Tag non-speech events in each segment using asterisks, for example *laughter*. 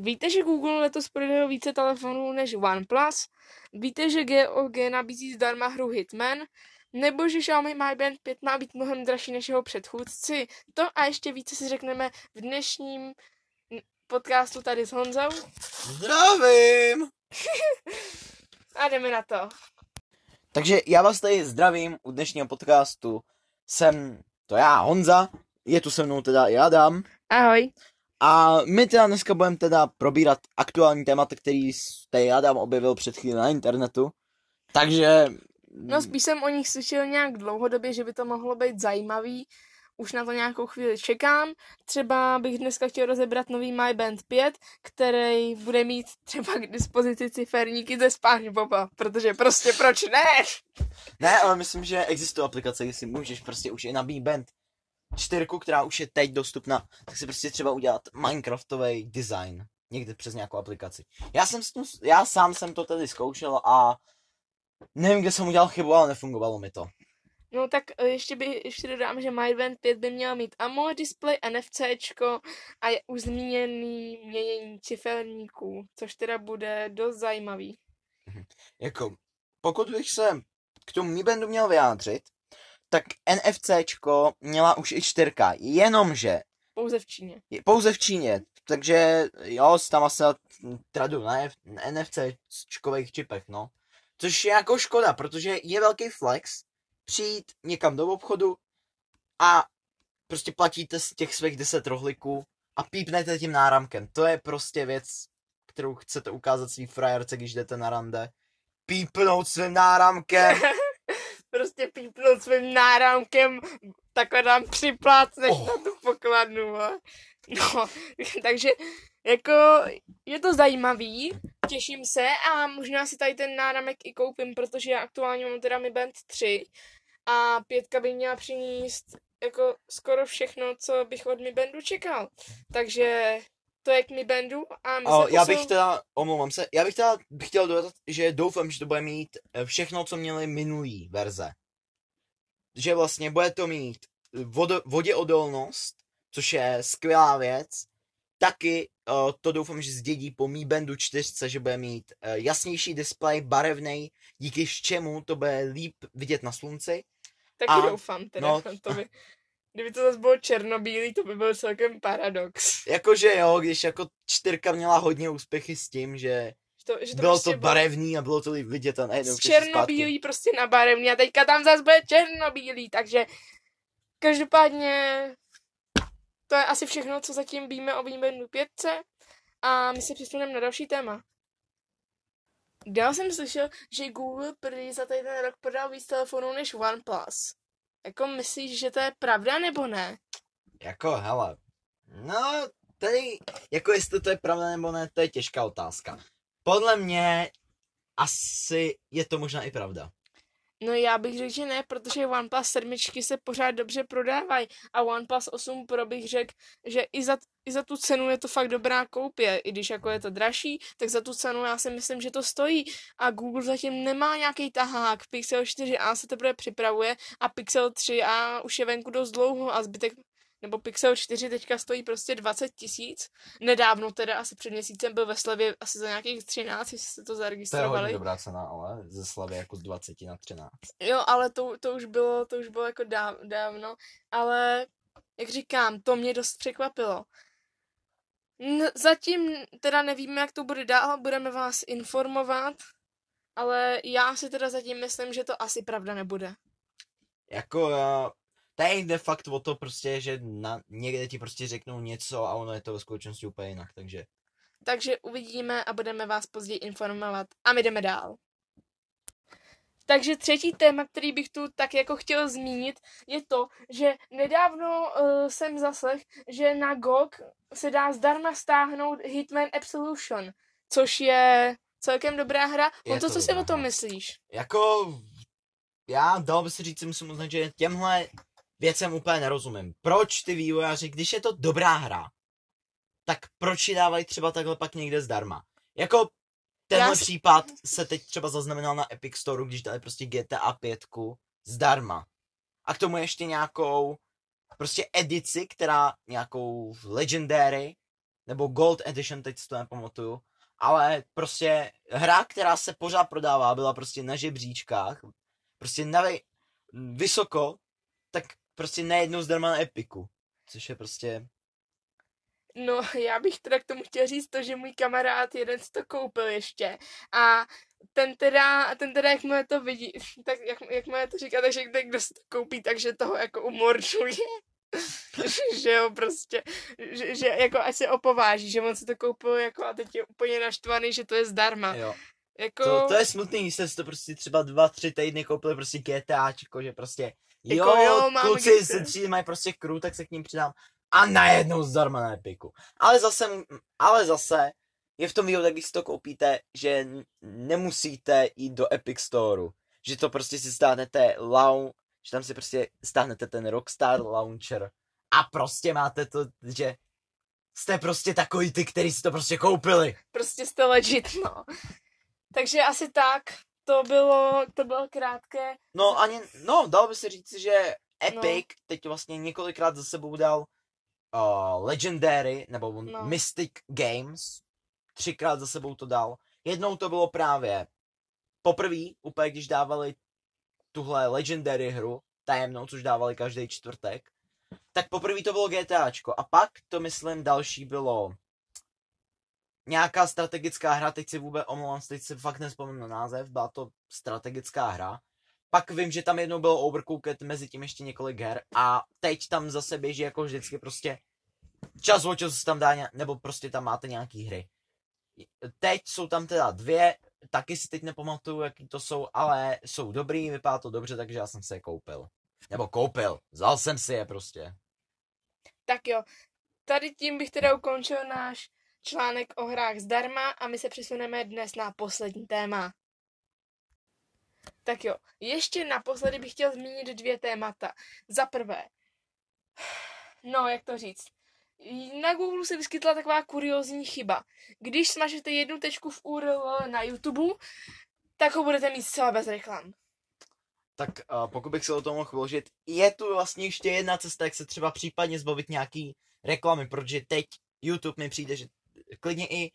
Víte, že Google letos prodal více telefonů než OnePlus? Víte, že GOG nabízí zdarma hru Hitman? Nebo že Xiaomi Mi Band 5 má být mnohem dražší než jeho předchůdci? To a ještě více si řekneme v dnešním podcastu tady s Honzou. Zdravím! *laughs* a jdeme na to. Takže já vás tady zdravím u dnešního podcastu. Jsem to já, Honza, je tu se mnou teda i Adam. Ahoj. A my teda dneska budeme teda probírat aktuální témata, který tady Adam objevil před chvíli na internetu. Takže... No spíš jsem o nich slyšel nějak dlouhodobě, že by to mohlo být zajímavý. Už na to nějakou chvíli čekám. Třeba bych dneska chtěl rozebrat nový My Band 5, který bude mít třeba k dispozici ciferníky ze SpongeBoba, protože prostě proč ne? Ne, ale myslím, že existuje aplikace, kde si můžeš prostě už i na Mi Band čtyřku, která už je teď dostupná, tak si prostě třeba udělat Minecraftový design někde přes nějakou aplikaci. Já jsem s tím, já sám jsem to tedy zkoušel a nevím, kde jsem udělal chybu, ale nefungovalo mi to. No tak e, ještě by ještě dodám, že MyBand 5 by měl mít AMOLED display, NFCčko a je už zmíněný měnění ciferníků, což teda bude dost zajímavý. Mhm. Jako, pokud bych se k tomu Mi Bandu měl vyjádřit, tak NFCčko měla už i čtyřka, jenomže... Pouze v Číně. Pouze v Číně, takže jo, tam asi tradu na NFCčkových čipech, no. Což je jako škoda, protože je velký flex přijít někam do obchodu a prostě platíte z těch svých 10 rohliků a pípnete tím náramkem. To je prostě věc, kterou chcete ukázat svý frajerce, když jdete na rande. Pípnout svým náramkem. *laughs* prostě pípnout svým náramkem, takhle tam připlácneš oh. na tu pokladnu. No, *laughs* takže jako je to zajímavý, těším se a možná si tady ten náramek i koupím, protože já aktuálně mám teda Mi Band 3 a pětka by měla přinést jako skoro všechno, co bych od Mi Bandu čekal. Takže to je k Mi Bandu a my a já bych teda, omlouvám se, já bych teda bych chtěl dodat, že doufám, že to bude mít eh, všechno, co měly minulý verze. Že vlastně bude to mít vod, voděodolnost, což je skvělá věc. Taky uh, to doufám, že zdědí po Mi Bandu 4, že bude mít uh, jasnější displej, barevný, díky čemu to bude líp vidět na slunci. Taky a, doufám teda, no, to by, *laughs* kdyby to zase bylo černobílý, to by byl celkem paradox. Jakože jo, když jako čtyřka měla hodně úspěchy s tím, že to, že to bylo prostě to barevný bylo... a bylo to vidět a najednou Černobílý prostě na barevný a teďka tam zase bude černobílý, takže každopádně to je asi všechno, co zatím víme o Winbandu 5 a my se přesuneme na další téma. Dál jsem slyšel, že Google prý za ten rok prodal víc telefonů než OnePlus. Jako myslíš, že to je pravda nebo ne? Jako, hele, no, tady, jako jestli to je pravda nebo ne, to je těžká otázka. Podle mě asi je to možná i pravda. No já bych řekl, že ne, protože OnePlus 7 se pořád dobře prodávají a OnePlus 8 Pro bych řekl, že i za, i za tu cenu je to fakt dobrá koupě, i když jako je to dražší, tak za tu cenu já si myslím, že to stojí. A Google zatím nemá nějaký tahák, Pixel 4a se teprve připravuje a Pixel 3a už je venku dost dlouho a zbytek nebo Pixel 4 teďka stojí prostě 20 tisíc. Nedávno teda, asi před měsícem byl ve slevě asi za nějakých 13, jestli jste to zaregistrovali. To je dobrá cena, ale ze slevy jako z 20 na 13. Jo, ale to, to už bylo, to už bylo jako dáv, dávno, ale jak říkám, to mě dost překvapilo. N- zatím teda nevíme, jak to bude dál, budeme vás informovat, ale já si teda zatím myslím, že to asi pravda nebude. Jako já Tady jde fakt o to prostě, že na, někde ti prostě řeknou něco a ono je to ve skutečnosti úplně jinak, takže. Takže uvidíme a budeme vás později informovat. A my jdeme dál. Takže třetí téma, který bych tu tak jako chtěl zmínit, je to, že nedávno uh, jsem zaslech, že na GOG se dá zdarma stáhnout Hitman Absolution, což je celkem dobrá hra. On to, co si o tom myslíš? Jako, já dal by se říct, musím uznat, že těmhle věcem úplně nerozumím. Proč ty vývojáři, když je to dobrá hra, tak proč ji dávají třeba takhle pak někde zdarma? Jako tenhle Já případ se teď třeba zaznamenal na Epic Store, když dali prostě GTA 5 zdarma. A k tomu ještě nějakou prostě edici, která nějakou Legendary, nebo Gold Edition, teď si to nepamatuju, ale prostě hra, která se pořád prodává, byla prostě na žebříčkách, prostě na vysoko, tak prostě najednou zdarma na Epiku, což je prostě, No, já bych teda k tomu chtěl říct to, že můj kamarád jeden si to koupil ještě a ten teda, ten teda jak mu to vidí, *laughs* tak jak, jak mu to říká, takže kdo si to koupí, takže toho jako umorčuje. *laughs* že jo, prostě, že, že jako ať se opováží, že on si to koupil jako a teď je úplně naštvaný, že to je zdarma. jo. Jako, To, to je smutný, když jste si to prostě třeba dva, tři týdny koupili prostě GTAčko, že prostě jo, Jako jo, mám kluci se tří mají prostě crew, tak se k ním přidám a najednou zdarma na Epiku. Ale zase, ale zase je v tom výhoda, když si to koupíte, že nemusíte jít do Epic Storeu. Že to prostě si stáhnete lau, že tam si prostě stáhnete ten Rockstar Launcher a prostě máte to, že jste prostě takový ty, kteří si to prostě koupili. prostě jste legit, no. Takže asi tak, to bylo, to bylo krátké. No ani, no, dalo by se říct, že Epic No. teď vlastně několikrát za sebou dal uh, Legendary, nebo No. Mystic Games, třikrát za sebou to dal. Jednou to bylo právě poprvé, úplně když dávali tuhle Legendary hru, tajemnou, což dávali každý čtvrtek, tak poprvé to bylo GTAčko. A pak to myslím další bylo nějaká strategická hra, teď si vůbec omlouvám, se, teď si fakt nespomenu na název, byla to strategická hra. Pak vím, že tam jednou bylo Overcooked, mezi tím ještě několik her a teď tam zase běží jako vždycky prostě čas od času se tam dá, nebo prostě tam máte nějaký hry. Teď jsou tam teda dvě, taky si teď nepamatuju, jaký to jsou, ale jsou dobrý, vypadá to dobře, takže já jsem si je koupil. Nebo koupil, vzal jsem si je prostě. Tak jo, tady tím bych teda ukončil náš článek o hrách zdarma a my se přesuneme dnes na poslední téma. Tak jo, ještě naposledy bych chtěl zmínit dvě témata. Za prvé, no jak to říct, na Google se vyskytla taková kuriozní chyba. Když smažete jednu tečku v URL na YouTube, tak ho budete mít zcela bez reklam. Tak uh, pokud bych se o tom mohl vložit, je tu vlastně ještě jedna cesta, jak se třeba případně zbavit nějaký reklamy, protože teď YouTube mi přijde, že klidně i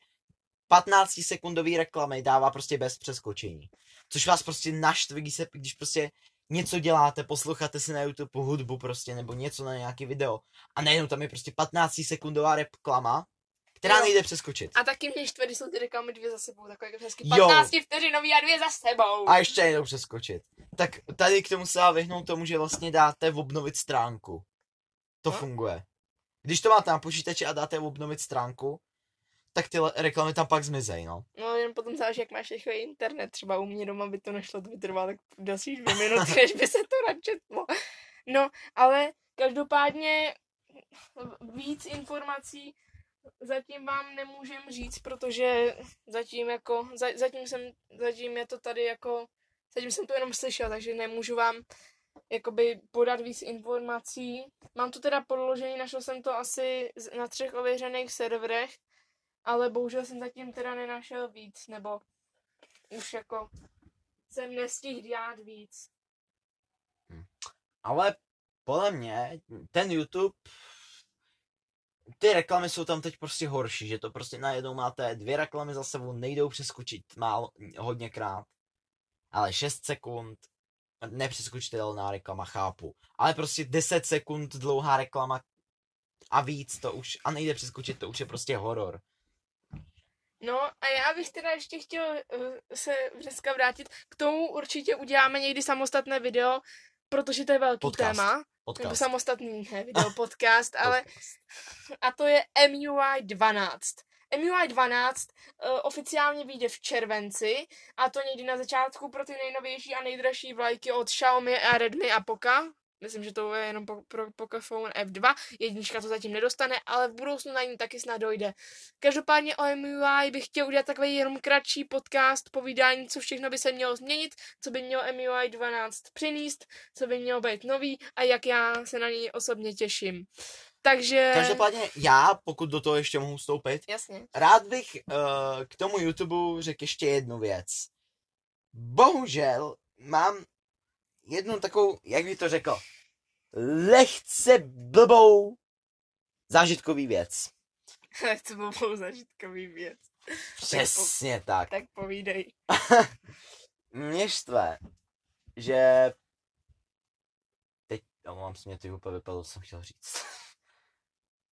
15 sekundový reklamy dává prostě bez přeskočení. Což vás prostě naštve, když, se, když prostě něco děláte, posloucháte si na YouTube hudbu prostě, nebo něco na nějaký video a najednou tam je prostě 15 sekundová reklama, která Jo. nejde přeskočit. A taky mě štve, když jsou ty reklamy dvě za sebou, takové jako hezky Jo. 15 vteřinový a dvě za sebou. A ještě nejdou přeskočit. Tak tady k tomu se dá vyhnout tomu, že vlastně dáte obnovit stránku. To No. funguje. Když to máte na počítači a dáte obnovit stránku, tak ty reklamy tam pak zmizej, no. No jen potom záleží, jak máš rychlý internet. Třeba u mě doma by to nešlo, to by trvalo tak další dvě minuty, *laughs* než by se to načetlo. No, ale každopádně víc informací zatím vám nemůžem říct, protože zatím jako, za, zatím jsem, zatím je to tady jako, zatím jsem to jenom slyšel, takže nemůžu vám jakoby podat víc informací. Mám to teda podložený, našel jsem to asi na třech ověřených serverech, ale bohužel jsem zatím teda nenašel víc, nebo už jako jsem nestihl dělat víc. Ale podle mě, ten YouTube, ty reklamy jsou tam teď prostě horší, že to prostě najednou máte dvě reklamy za sebou, nejdou přeskočit málo, hodněkrát, ale 6 sekund, nepřeskočitelná reklama, chápu, ale prostě 10 sekund dlouhá reklama a víc to už, a nejde přeskočit, to už je prostě horor. No a já bych teda ještě chtěl uh, se dneska vrátit. K tomu určitě uděláme někdy samostatné video, protože to je velký Podcast. téma. Nebo Podcast. samostatný, ne video, *laughs* podcast, ale a to je MUI 12. MUI 12 uh, oficiálně vyjde v červenci a to někdy na začátku pro ty nejnovější a nejdražší vlajky od Xiaomi a Redmi a Poca. Myslím, že to je jenom po, pro Pocophone F2. Jednička to zatím nedostane, ale v budoucnu na ní taky snad dojde. Každopádně o MUI bych chtěl udělat takový jenom kratší podcast, povídání, co všechno by se mělo změnit, co by mělo MUI 12 přinést, co by mělo být nový a jak já se na něj osobně těším. Takže... Každopádně já, pokud do toho ještě mohu vstoupit, Jasně. rád bych uh, k tomu YouTube řekl ještě jednu věc. Bohužel mám jednu takovou, jak bych to řekl, lehce blbou zážitkový věc. tak to byl pouze zažitkový věc. Přesně tak. Tak povídej. *laughs* Mě štve, že teď, omlouvám se, mě to úplně vypadlo, co jsem chtěl říct. *laughs*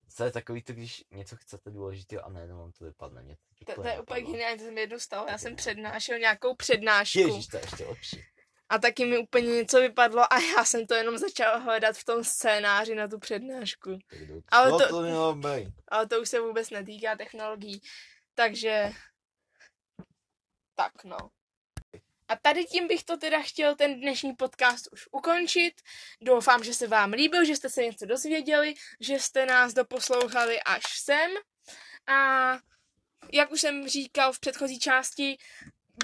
Co je takový to, když něco chcete důležitého a najednou vám to vypadne. Mě To, to úplně je úplně geniální, to se mi jednou stalo. Já jsem přednášel nějakou přednášku Ježíš, to je ještě lepší. A taky mi úplně něco vypadlo a já jsem to jenom začala hledat v tom scénáři na tu přednášku. Ale Co to- to? Ale to už se vůbec netýká technologií. Takže... Tak no. A tady tím bych to teda chtěl ten dnešní podcast už ukončit. Doufám, že se vám líbil, že jste se něco dozvěděli, že jste nás doposlouchali až sem. A jak už jsem říkal v předchozí části,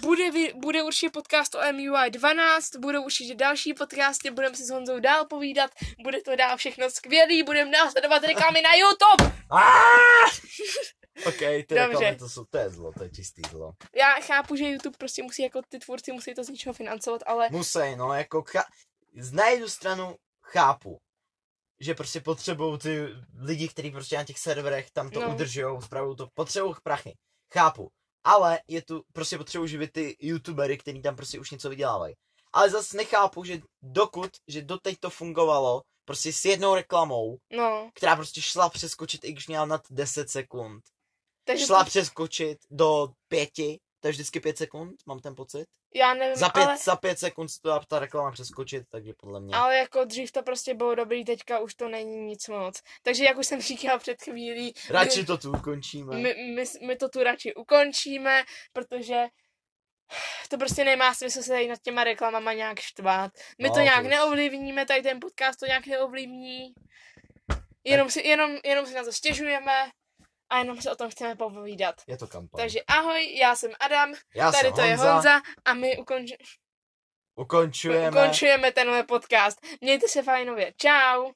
bude, bude určitě podcast o MUI 12, budou určitě další podcasty, budeme si s Honzou dál povídat, bude to dál všechno skvělý, budeme následovat reklamy na YouTube. Ah! *laughs* OK, ty Dobře. reklamy, to, jsou, to je zlo, to je čistý zlo. Já chápu, že YouTube prostě musí, jako ty tvůrci musí to z něčeho financovat, ale Musej, no, jako cha- na jednu stranu chápu, že prostě potřebují ty lidi, kteří prostě na těch serverech tam to No. udržují, spravují to, potřebují prachy. Chápu. Ale je tu, prostě potřebují živit ty youtubery, kteří tam prostě už něco vydělávají. Ale zase nechápu, že dokud, že doteď to fungovalo, prostě s jednou reklamou, no, která prostě šla přeskočit, i když měla nad 10 sekund. takže Šla to, přeskočit do pěti, to je vždycky pět sekund, mám ten pocit. já nevím, Za pět, ale, za pět sekund se to dá ta reklama přeskočit, takže podle mě. ale jako dřív to prostě bylo dobrý, teďka už to není nic moc. Takže jak už jsem *laughs* říkala před chvílí, Radši to tu ukončíme. my, my, my to tu radši ukončíme, protože to prostě nemá smysl se tady nad těma reklamama nějak štvát. My No, to nějak to neovlivníme, tady ten podcast to nějak neovlivní. Jenom si, jenom, jenom si na to stěžujeme a jenom se o tom chceme povídat. Je to kampaň. Takže ahoj, já jsem Adam, Já tady jsem to je Honza, Honza a my ukonč, Ukončujeme. ukončujeme tenhle podcast. Mějte se fajnově. Čau.